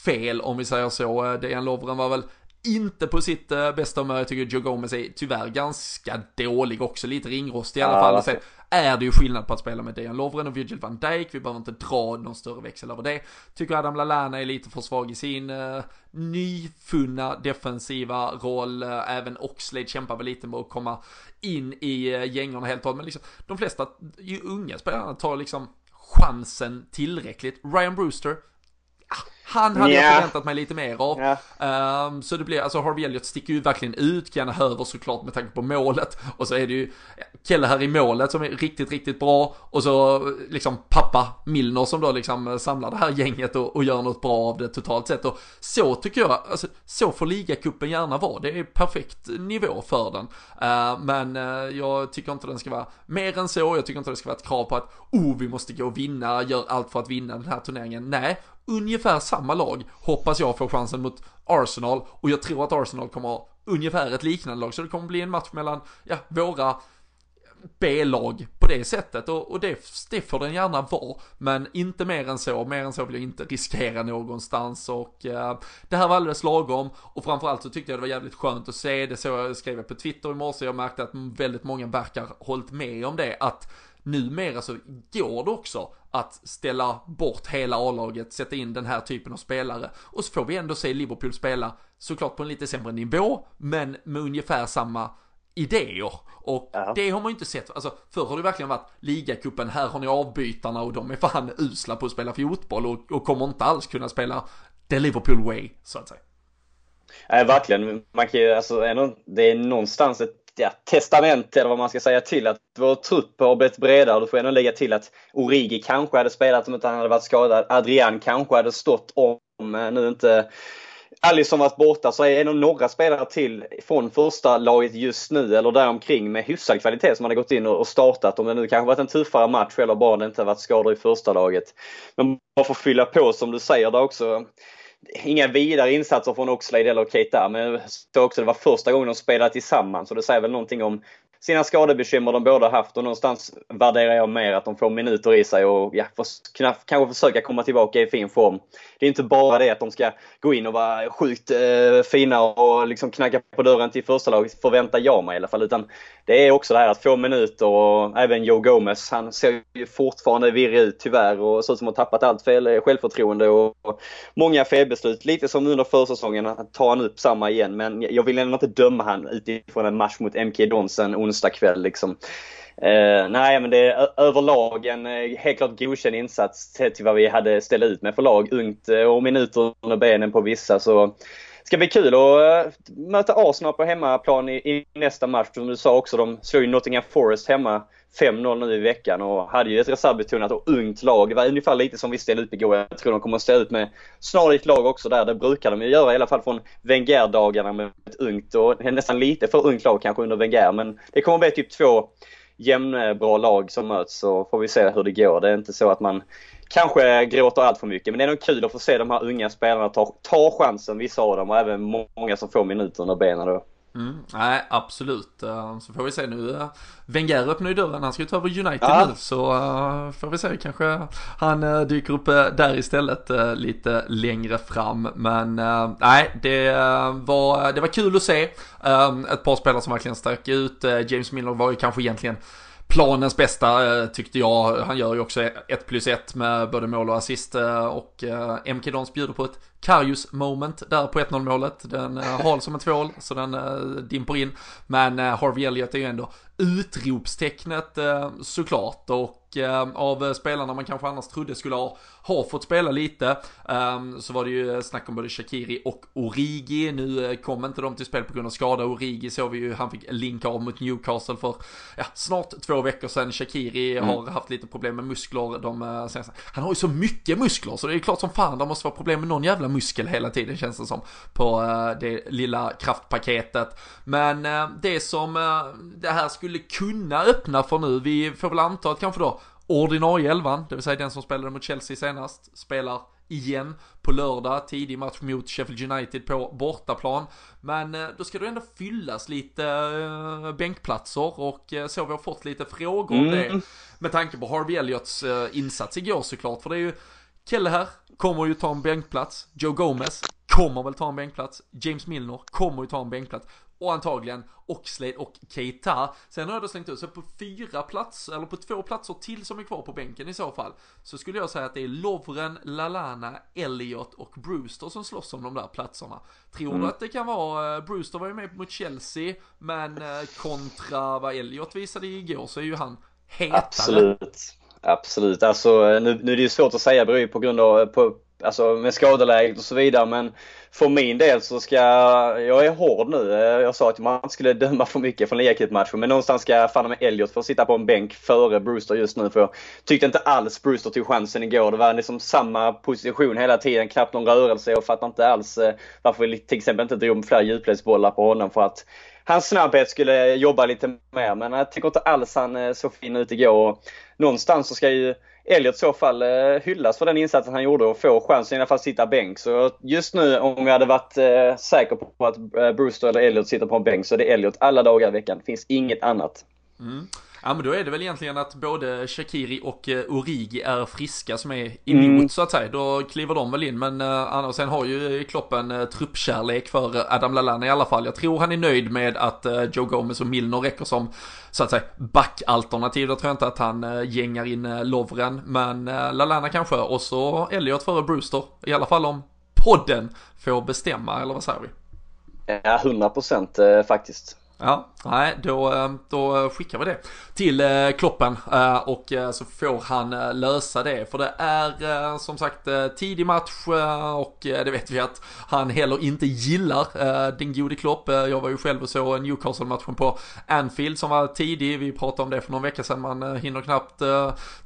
fel om vi säger så. Eh, Dejan Lovren var väl inte på sitt uh, bästa humör. Jag tycker Joe Gomez är tyvärr ganska dålig också, lite ringrostig i alla fall. varför? Sen är det ju skillnad på att spela med Dejan Lovren och Virgil van Dijk. Vi behöver inte dra någon större växel över det. Tycker Adam Lallana är lite för svag i sin uh, nyfunna defensiva roll. Uh, även Oxlade kämpar väl lite med att komma in i uh, gängorna helt och hållet. Men liksom, de flesta ju unga spelarna tar liksom chansen tillräckligt. Ryan Brewster, han hade jag Nja. förväntat mig lite mer av. Ja. Ehm, så det blir, alltså Harvey Elliott sticker ju verkligen ut, gärna höver såklart med tanke på målet. Och så är det ju Kelle här i målet som är riktigt, riktigt bra. Och så liksom pappa Milner som då liksom samlar det här gänget och, och gör något bra av det totalt sett. Och så tycker jag, alltså så får ligacupen gärna vara. Det är perfekt nivå för den. Ehm, men eh, jag tycker inte den ska vara mer än så. Jag tycker inte det ska vara ett krav på att oh, vi måste gå och vinna, gör allt för att vinna den här turneringen. Nej, ungefär samma lag hoppas jag får chansen mot Arsenal. Och jag tror att Arsenal kommer ha ungefär ett liknande lag. Så det kommer bli en match mellan ja, våra B-lag på det sättet. Och, och det, det får den gärna vara. Men inte mer än så, mer än så vill jag inte riskera någonstans. Och eh, det här var alldeles lagom. Och framförallt så tyckte jag det var jävligt skönt att se. Det så jag skrev på Twitter i morse, jag märkte att väldigt många verkar hållit med om det. Att numera så går det också att ställa bort hela A-laget, sätta in den här typen av spelare. Och så får vi ändå se Liverpool spela såklart på en lite sämre nivå men med ungefär samma idéer. Och Ja. det har man ju inte sett, alltså förr har det verkligen varit ligacupen, här har ni avbytarna och de är fan usla på att spela fotboll och, och kommer inte alls kunna spela the Liverpool way, så att säga. Nej, verkligen. Man kan ju, alltså, ändå, det är någonstans ett ja, testament eller vad man ska säga till att vår trupp har blivit bredare. Du får ändå lägga till att Origi kanske hade spelat om inte han hade varit skadad. Adrian kanske hade stått om eh, nu inte Alisson varit borta så är det nog några spelare till från första laget just nu eller däromkring med hyfsad kvalitet som hade gått in och startat. Om det nu kanske varit en tuffare match eller bara det inte varit skador i första laget. Men bara för att fylla på som du säger där också. Inga vidare insatser från Oxlade eller Keita men jag såg också det var första gången de spelade tillsammans och det säger väl någonting om sina skadebekymmer de båda haft och någonstans värderar jag mer att de får minuter i sig och ja, får kunna, kanske försöka komma tillbaka i fin form. Det är inte bara det att de ska gå in och vara sjukt eh, fina och liksom knacka på dörren till första laget förväntar jag mig i alla fall. Utan det är också det här att få minuter och även Joe Gomez, han ser ju fortfarande virrig ut tyvärr och ser ut som att ha tappat allt fel, eh, självförtroende och, och många felbeslut. Lite som under försäsongen, att ta han upp samma igen. Men jag vill ändå inte döma han utifrån en match mot MK Donsen onsdag kväll liksom. Eh, nej men det är överlag en eh, helt klart godkänd insats till, till vad vi hade ställt ut med för lag. Ungt eh, och minuter under benen på vissa så ska bli kul att eh, möta Arsenal på hemmaplan i, i nästa match. Som du sa också, de slog ju Nottingham Forest hemma 5-0 nu i veckan och hade ju ett reservbetonat och ungt lag. Det var ungefär lite som vi ställde ut igår. Jag tror de kommer att ställa ut med snarlikt lag också där. Det brukar de ju göra i alla fall från Wenger-dagarna med ett ungt och nästan lite för ungt lag kanske under Wenger. Men det kommer att bli typ två jämnbra lag som möts så får vi se hur det går. Det är inte så att man kanske gråter allt för mycket men det är nog kul att få se de här unga spelarna ta, ta chansen, vissa av dem och även många som får minuter under benen då. Mm, nej, absolut. Eh, Så får vi se nu. eh, Wenger öppnar ju dörren, han ska ju ta över United Ja. nu. Så eh, får vi se, kanske han dyker upp där istället lite längre fram. Men nej, det var, det var kul att se. Ett par spelare som verkligen stack ut. James Miller var ju kanske egentligen planens bästa eh, tyckte jag. Han gör ju också 1 plus 1 med både mål och assist eh, och eh, MK Dons bjuder på ett Karius moment där på 1-0 målet. Den hal som en tvål så den dimper in. Men Harvey Elliott är ju ändå utropstecknet såklart och av spelarna man kanske annars trodde skulle ha, ha fått spela lite eh, så var det ju snack om både Shakiri och Origi. Nu eh, kom inte de till spel på grund av skada. Origi såg vi ju, han fick linka av mot Newcastle för ja, snart två veckor sedan. Shakiri har haft lite problem med muskler de eh, senaste. Han har ju så mycket muskler så det är klart som fan det måste vara problem med någon jävla muskel hela tiden känns det som på eh, det lilla kraftpaketet. Men det som det här skulle kunna öppna för nu, vi får väl anta att kanske då ordinarie elvan, det vill säga den som spelade mot Chelsea senast, spelar igen på lördag, tidig match mot Sheffield United på bortaplan. Men eh, då ska det ändå fyllas lite eh, bänkplatser och eh, så vi har fått lite frågor om det. Med tanke på Harvey Elliots insats igår såklart, för det är ju Kelle här kommer ju ta en bänkplats. Joe Gomez kommer väl ta en bänkplats. James Milner kommer ju ta en bänkplats. Och antagligen Oxlade och Keita. Sen har jag då slängt ut, så på fyra platser, eller på två platser till som är kvar på bänken i så fall. Så skulle jag säga att det är Lovren, Lalana, Elliot och Brewster som slåss om de där platserna. Tror du att det kan vara, eh, Brewster var ju med mot Chelsea, men eh, kontra vad Elliot visade igår så är ju han hetare. Absolut. Absolut. Alltså, nu, nu är det ju svårt att säga beror ju på grund av på, alltså, med skadeläget och så vidare. Men för min del så ska jag är hård nu. Jag sa att man inte skulle döma för mycket från ligacup-matchen. Men någonstans ska jag fan med Elliot få sitta på en bänk före Brewster just nu. För jag tyckte inte alls Brewster tog chansen igår. Det var liksom samma position hela tiden. Knappt någon rörelse. Jag fattar inte alls eh, varför vi till exempel inte drog fler djupledsbollar på honom. För att hans snabbhet skulle jobba lite mer. Men jag tycker inte alls han eh, såg fin ut igår. Och någonstans så ska ju Elliot i så fall eh, hyllas för den insatsen han gjorde och få chansen i alla fall sitta bänk. Så just nu om jag hade varit eh, säker på att eh, Brewster eller Elliot sitter på en bänk så är det Elliot alla dagar i veckan. Finns inget annat. Mm. Ja men då är det väl egentligen att både Shakiri och uh, Origi är friska som är emot mm. så att säga. Då kliver de väl in men uh, sen har ju Klopp en uh, truppkärlek för Adam Lallana i alla fall. Jag tror han är nöjd med att uh, Joe Gomez och Milner räcker som så att säga backalternativ. Då tror jag inte att han uh, gängar in uh, Lovren men uh, Lallana kanske och så Elliot före Brewster. I alla fall om podden får bestämma eller vad säger vi? Ja, 100 procent faktiskt. Ja, nej, då, eh, då skickar vi det till eh, Kloppen eh, och så får han lösa det. För det är som sagt tidig match och det vet vi att han heller inte gillar den gode Klopp. Jag var ju själv och såg Newcastle-matchen på Anfield som var tidig. Vi pratade om det för någon vecka sedan. Man hinner knappt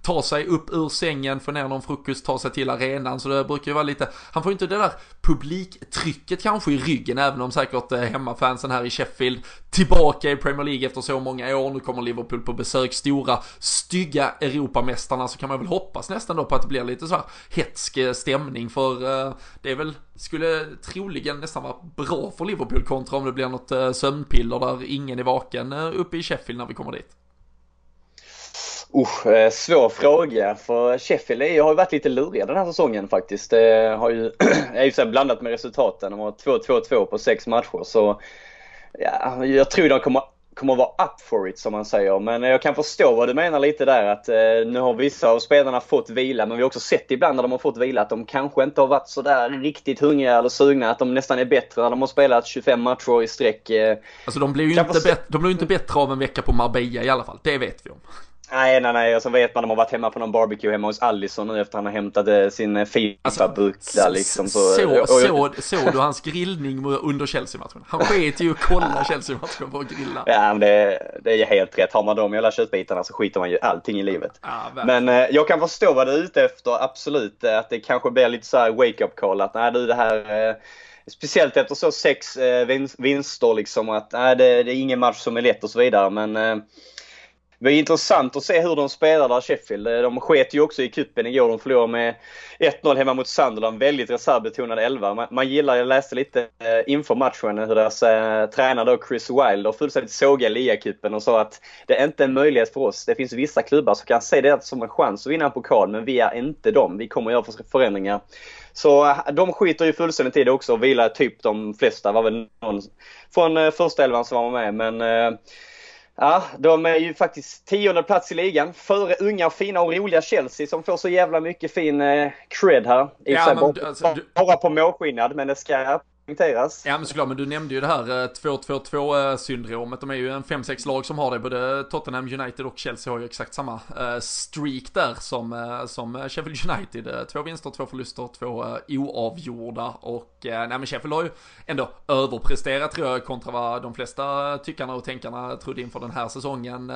ta sig upp ur sängen, få ner någon frukost, ta sig till arenan. Så det brukar ju vara lite, han får ju inte det där publiktrycket kanske i ryggen, även om säkert hemmafansen här i Sheffield tillbaka i Premier League efter så många år. Nu kommer Liverpool på besök, stora, stygga Europamästarna. Så kan man väl hoppas nästan då på att det blir lite så här hetsk eh, stämning. För eh, det är väl, skulle troligen nästan vara bra för Liverpool kontra om det blir något eh, sömnpiller där ingen är vaken uppe i Sheffield när vi kommer dit. Usch, svår fråga för Sheffield är, har ju varit lite luriga den här säsongen faktiskt. Det har ju, är ju så blandat med resultaten. De har 2-2-2 på sex matcher så ja, jag tror de kommer, kommer vara up for it som man säger. Men jag kan förstå vad du menar lite där att eh, nu har vissa av spelarna fått vila men vi har också sett ibland när de har fått vila att de kanske inte har varit sådär riktigt hungriga eller sugna. Att de nästan är bättre när de har spelat 25 matcher i sträck. Eh. Alltså de blir ju inte, förstå... de blir inte bättre av en vecka på Marbella i alla fall. Det vet vi om. Nej, nej, nej. Och så vet man att de har varit hemma på någon barbecue hemma hos Allison nu efter att han har hämtat eh, sin eh, Fifa-burk alltså, där liksom. Så, så, så, såg du hans grillning under Chelsea-matchen? Han sket ju att kolla Chelsea-matchen för att grilla. Ja, men det, det är helt rätt. Har man de jävla köttbitarna så skiter man ju allting i livet. Ja, men eh, jag kan förstå vad du är ute efter, absolut. Att det kanske blir lite så här wake-up call. Att nej du, det här... Speciellt efter så sex vinster liksom. Att nej, det, det, är ingen match som är lätt och så vidare. Men det var intressant att se hur de spelar där Sheffield. Eh, de sket ju också i kuppen igår. De förlorade med 1-0 hemma mot Sunderland. Väldigt reservbetonad elva. Man, man gillar, jag läste lite eh, inför matchen hur deras eh, tränare då Chris Wilder fullständigt sågade ligacupen och sa att det är inte en möjlighet för oss. Det finns vissa klubbar som kan se det som en chans att vinna en pokal men vi är inte dem. Vi kommer göra förändringar. Så eh, de skiter ju fullständigt i det också och vilar typ de flesta. var väl någon från första elvan som var med men eh, Ja, de är ju faktiskt tionde plats i ligan. Före unga, fina och roliga Chelsea som får så jävla mycket fin eh, cred här. I ja, men, bara, alltså, du... bara på målskillnad, men det ska poängteras. Ja men såklart, men du nämnde ju det här eh, 2-2-2-syndromet, eh, De är ju en 5-6 lag som har det. Både Tottenham United och Chelsea har ju exakt samma eh, streak där som, som Sheffield United. Två vinster, två förluster, två oavgjorda. Och nej men Sheffield har ju ändå överpresterat tror jag kontra vad de flesta tyckarna och tänkarna trodde inför den här säsongen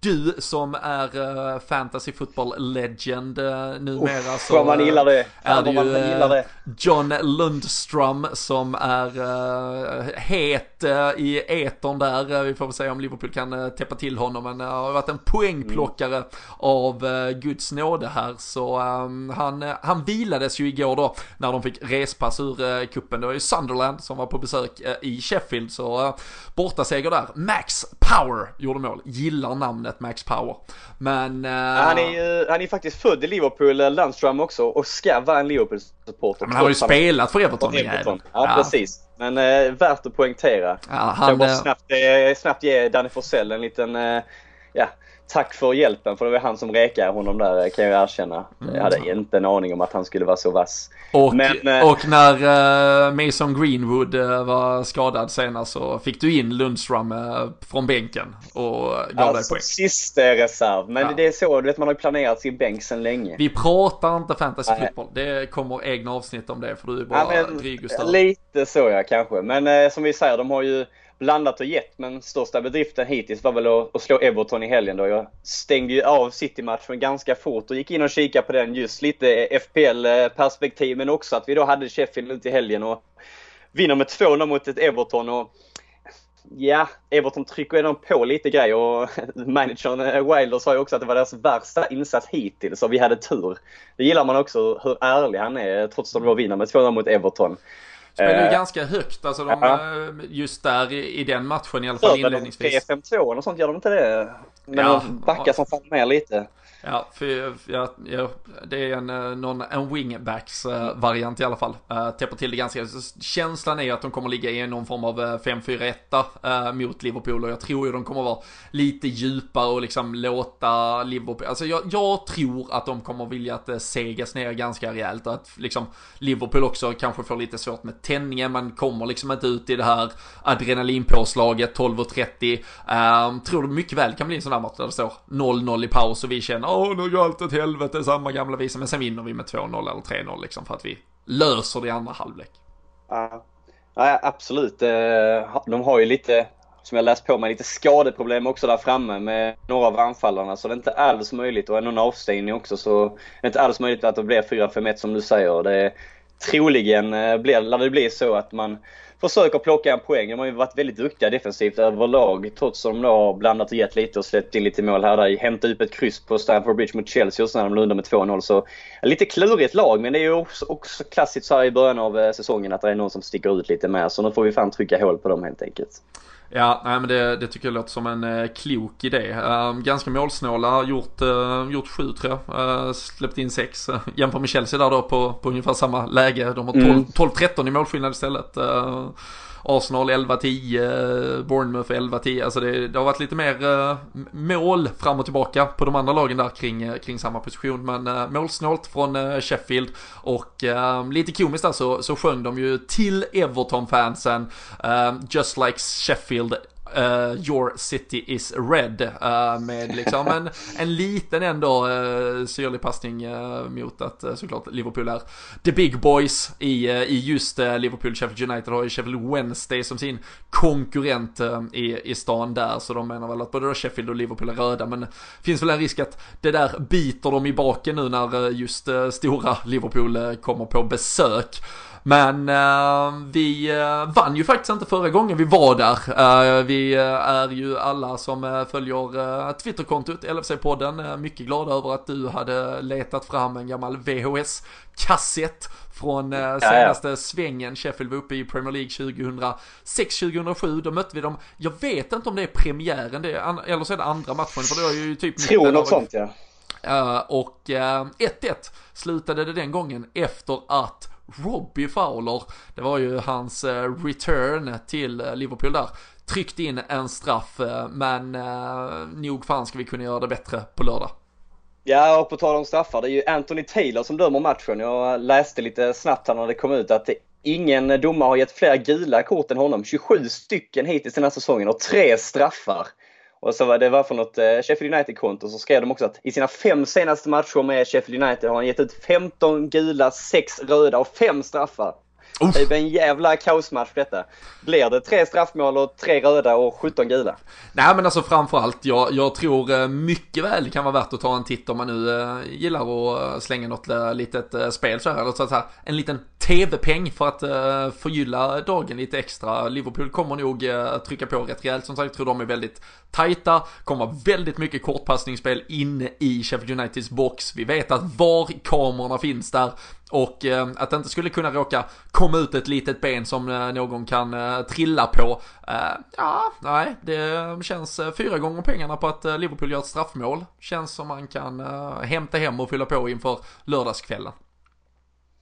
du som är uh, fantasy football legend uh, numera Uff, så vad man gillar det. är det ju John Lundström som är het i eton där. vi får väl se om Liverpool kan täppa till honom men har varit en poängplockare mm. av Guds nåde här så um, han, han vilades ju igår då när de fick respass ur kuppen. Det var ju Sunderland som var på besök i Sheffield så bortaseger där. Max Power gjorde mål. Gillar namnet Max Power. Men... Uh... Han är ju han är faktiskt född i Liverpool, eh, Lundström också, och ska vara en Liverpool-supporter. Men han har ju spelat för Everton, Everton. Ja, ja, precis. Men uh, värt att poängtera. Ja, han, kan bara snabbt, uh, snabbt ge Danny Forsell en liten, uh, ja, tack för hjälpen för det var han som räkade honom där kan jag erkänna. Mm. Jag hade inte en aning om att han skulle vara så vass. Och, Men, eh, och när uh, Mason Greenwood uh, var skadad senast så fick du in Lundström uh, från bänken och gav alltså, dig poäng. sista reserv. Men ja. det är så, du vet man har ju planerat sin bänk sen länge. Vi pratar inte fantasy fotboll. Det kommer egna avsnitt om det för du är bara ja, dryg och Lite så ja kanske. Men som vi säger, de har ju blandat och gett, men största bedriften hittills var väl att, att slå Everton i helgen då. Jag stängde ju av City-matchen ganska fort och gick in och kikade på den just lite FPL-perspektiv, men också att vi då hade Sheffield ute i helgen och vinner med 2-0 mot ett Everton och Ja, Everton trycker ändå på lite grejer och managern eh, Wilder sa ju också att det var deras värsta insats hittills och vi hade tur. Det gillar man också, hur ärlig han är trots att de då vinner med 2-0 mot Everton. Spelar ju eh, ganska högt, alltså de, ja. Eh, just där i, i, den matchen i alla fall inledningsvis. 3-5-2 och sånt, gör de inte det? Men ja, de backar som fan med lite. Ja, för ja, ja, det är en, eh, någon, en wingbacks-variant i alla fall. Uh, täpper till det ganska. Känslan är att de kommer ligga i någon form av eh, 5-4-1 uh, mot Liverpool och jag tror ju de kommer vara lite djupare och liksom låta Liverpool, alltså jag, jag tror att de kommer vilja att det segas ner ganska rejält och att liksom Liverpool också kanske får lite svårt med tändningen. Man kommer liksom inte ut i det här adrenalinpåslaget 12.30. Uh, ehm, tror det mycket väl kan bli en sån här match där det står 0-0 i paus och vi känner åh nu går allt åt helvete, samma gamla visa. Men sen vinner vi med 2-0 eller 3-0 liksom för att vi löser det i andra halvlek. Ja, ja absolut. Eh, de har ju lite, som jag läst på mig, lite skadeproblem också där framme med några av anfallarna. Så det är inte alls möjligt, och ändå en avstängning också, så det är inte alls möjligt att det blir 4-5-1 som du säger. Det är, troligen eh, blir, lär det bli så att man försöker plocka en poäng. De har ju varit väldigt duktiga defensivt överlag trots att de har blandat och gett lite och släppt in lite mål här där. Hämtat upp ett kryss på Stamford Bridge mot Chelsea och sen när de lundar med 2-0 så lite klurigt lag men det är ju också, också klassiskt så här i början av eh, säsongen att det är någon som sticker ut lite mer så nu får vi fan trycka hål på dem helt enkelt. Ja, nej men det, det tycker jag låter som en eh, klok idé. Uh, ganska målsnåla, gjort, uh, gjort sju tror jag. Uh, släppt in sex. Jämför med Chelsea där då på, på ungefär samma läge. De har 12-13 mm. i målskillnad istället. Arsenal 11-10, Bournemouth 11-10. Alltså det, det, har varit lite mer uh, mål fram och tillbaka på de andra lagen där kring, uh, kring samma position. Men uh, målsnålt från uh, Sheffield och lite komiskt där så, så sjöng de ju till Everton-fansen Just like Sheffield Uh, your city is red. Uh, med liksom en, en liten ändå uh, syrlig passning uh, mot att uh, såklart Liverpool är the big boys i, i just Liverpool. Sheffield United har ju Sheffield Wednesday som sin konkurrent i, i stan där. Så de menar väl att både då Sheffield och Liverpool är röda. Men det finns väl en risk att det där biter dem i baken nu när just stora Liverpool kommer på besök. Men uh, vi uh, vann ju faktiskt inte förra gången vi var där. Uh, vi är ju alla som följer Twitterkontot LFC-podden mycket glada över att du hade letat fram en gammal VHS-kassett från senaste ja, ja. svängen. Sheffield var uppe i Premier League 2006-2007. Då mötte vi dem. Jag vet inte om det är premiären, det är, eller så är det andra matchen. För det var ju typ... Tror något sånt ja. Och 1-1 uh, slutade det den gången efter att Robbie Fowler, det var ju hans eh, return till eh, Liverpool där, tryckte in en straff, eh, men nog fan ska vi kunna göra det bättre på lördag. Ja, och på tal om straffar, det är ju Anthony Taylor som dömer matchen. Jag läste lite snabbt här när det kom ut att ingen domare har gett fler gula kort än honom. 27 stycken hittills den här säsongen och tre straffar. Och så var det var för något eh, Sheffield United-konto så skrev de också att i sina fem senaste matcher med Sheffield United har han gett ut 15 gula, 6 röda och 5 straffar. Uff. Det är en jävla kaosmatch detta. Blir det tre straffmål och tre röda och 17 gula? Nej men alltså framförallt, jag, jag tror eh, mycket väl det kan vara värt att ta en titt om man nu eh, gillar att slänga något litet spel så här. Eller så här, en liten tv-peng för att uh, förgylla dagen lite extra. Liverpool kommer nog uh, trycka på rätt rejält som sagt, jag tror de är väldigt tajta, kommer vara väldigt mycket kortpassningsspel inne i Sheffield Uniteds box. Vi vet att VAR-kamerorna finns där och eh, att det inte skulle kunna råka komma ut ett litet ben som eh, någon kan eh, trilla på. Eh, ja, nej, det känns eh, fyra gånger pengarna på att eh, Liverpool gör ett straffmål. Känns som man kan eh, hämta hem och fylla på inför lördagskvällen.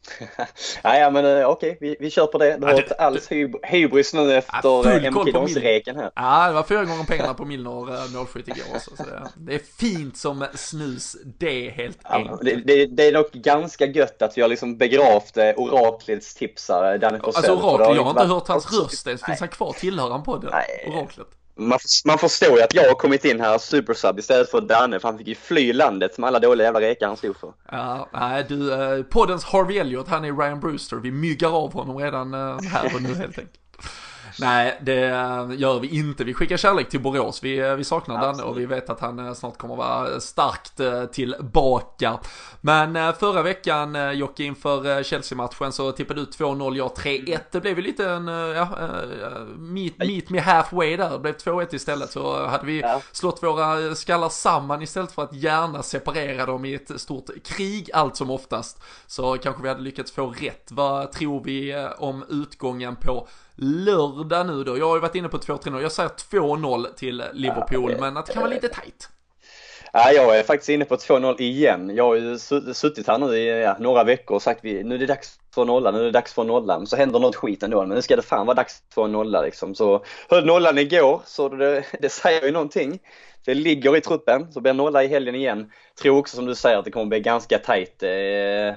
ja, men okej, okay. vi, vi kör på det. Har ja, inte alls hybris nu efter ja, MK Dons-reken här. Ja, det var fyra gånger pengarna på Milner målskytt igår också. Så det, det, är fint som snus, det helt ja, enkelt. Det, det, det, är dock ganska gött att vi har liksom begravt oraklets tipsare, Danny Forsell. Alltså oraklet, jag har inte hört hans röst ens. Finns han kvar? Tillhör han podden? Oraklet? Man, man förstår ju att jag har kommit in här supersub istället för Danne för han fick ju fly landet med alla dåliga jävla rekar han stod för. Ja, nej du, eh, poddens Harvey Elliot, han är Ryan Brewster. Vi myggar av honom redan eh, här och nu helt enkelt. Nej, det gör vi inte. Vi skickar kärlek till Borås. Vi, vi saknar den och vi vet att han eh, snart kommer vara starkt eh, tillbaka. Men eh, förra veckan Jocke inför Chelsea-matchen så tippade du 2-0, jag 3-1. Det blev ju lite en, ja, meet, meet me halfway där. Det blev 2-1 istället. Så hade vi slått våra skallar samman istället för att gärna separera dem i ett stort krig allt som oftast. Så kanske vi hade lyckats få rätt. Vad tror vi om utgången på lördag nu då. Jag har ju varit inne på 2-3-0. Jag säger 2-0 till Liverpool, men att det kan vara lite tajt. Ja, jag är faktiskt inne på 2-0 igen. Jag har ju suttit här nu i ja, några veckor och sagt nu är det dags för nolla, nu är det dags för nollan. Så händer något skit ändå, men nu ska det fan vara dags för en nolla liksom. Så höll nollan igår, så det, det säger ju någonting. Det ligger i truppen, så blir nolla i helgen igen. Tror också som du säger att det kommer bli ganska tajt. Eh,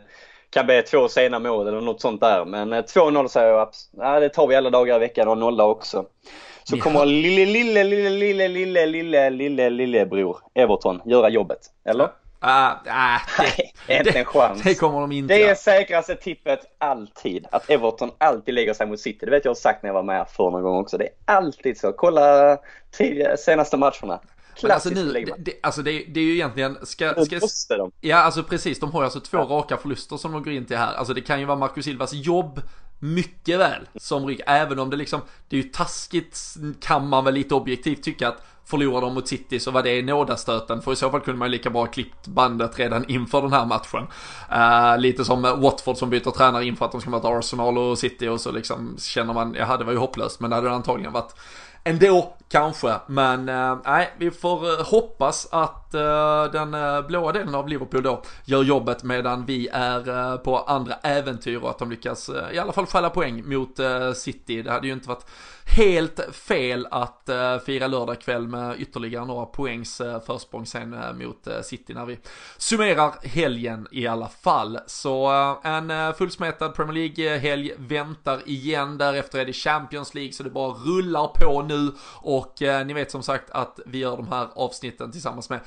kan bli två sena mål eller något sånt där. Men 2-0 säger jag, ja, det tar vi alla dagar i veckan och nolla också. Så ja. kommer lille, lille, lille, lille, lille, lille, lille, lillebror Everton göra jobbet. Eller? Ah, ah, det, inte en chans. Det kommer de inte Det är säkraste tippet alltid. Att Everton alltid lägger sig mot City. Det vet jag har sagt när jag var med för någon gång också. Det är alltid så. Kolla tidiga, senaste matcherna. Men alltså nu, det, alltså det, det är ju egentligen, ska, ska, måste de. Ja alltså precis, de har ju alltså två ja. raka förluster som de går in till här. Alltså det kan ju vara Marcus Silvas jobb mycket väl som ryck, även om det liksom, det är ju taskigt kan man väl lite objektivt tycka att förlorar de mot City så var det nådastöten för i så fall kunde man ju lika bra klippt bandet redan inför den här matchen. Uh, lite som Watford som byter tränare inför att de ska möta Arsenal och City och så liksom känner man, ja det var ju hopplöst men det hade antagligen varit ändå kanske. Men eh, nej, vi får eh, hoppas att eh, den blåa delen av Liverpool då gör jobbet medan vi är på andra äventyr och att de lyckas i alla fall stjäla poäng mot City. Det hade ju inte varit helt fel att uh, fira lördagkväll med ytterligare några poängs uh, försprång sen uh, mot uh, City när vi summerar helgen i alla fall. Så uh, en uh, fullsmetad Premier League-helg väntar igen. Därefter är det Champions League så det bara rullar på nu och ni vet som sagt att vi gör de här avsnitten tillsammans med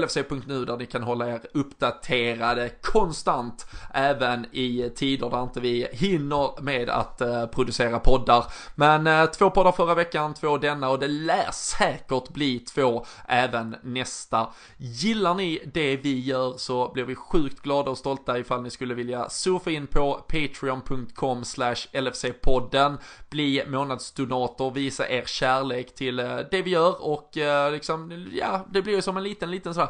LFC.nu där ni kan hålla er uppdaterade konstant även i tider där inte vi hinner med att producera poddar. Men två poddar förra veckan, två denna och det lär säkert bli två även nästa. Gillar ni det vi gör så blir vi sjukt glada och stolta ifall ni skulle vilja surfa in på patreon.com slash LFC-podden, bli månadsdonator, visa er kärlek till eh, det vi gör och eh, liksom, ja, det blir ju som en liten, liten sådär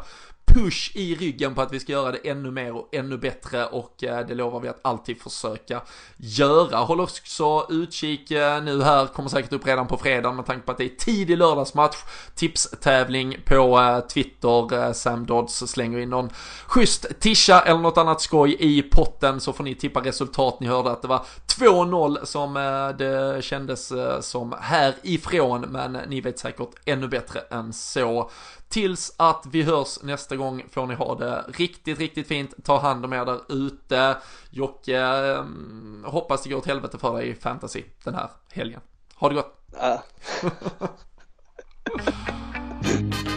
push i ryggen på att vi ska göra det ännu mer och ännu bättre och eh, det lovar vi att alltid försöka göra. Håll också utkik eh, nu här, kommer säkert upp redan på fredag med tanke på att det är tidig lördagsmatch. Tipstävling på eh, Twitter, Sam Dodds slänger in någon schysst tisha eller något annat skoj i potten så får ni tippa resultat. Ni hörde att det var 2-0 som det kändes som härifrån men ni vet säkert ännu bättre än så. Tills att vi hörs nästa gång får ni ha det riktigt, riktigt fint. Ta hand om er där ute. Jocke, eh, hoppas det går åt helvete för dig i fantasy den här helgen. Ha det gott!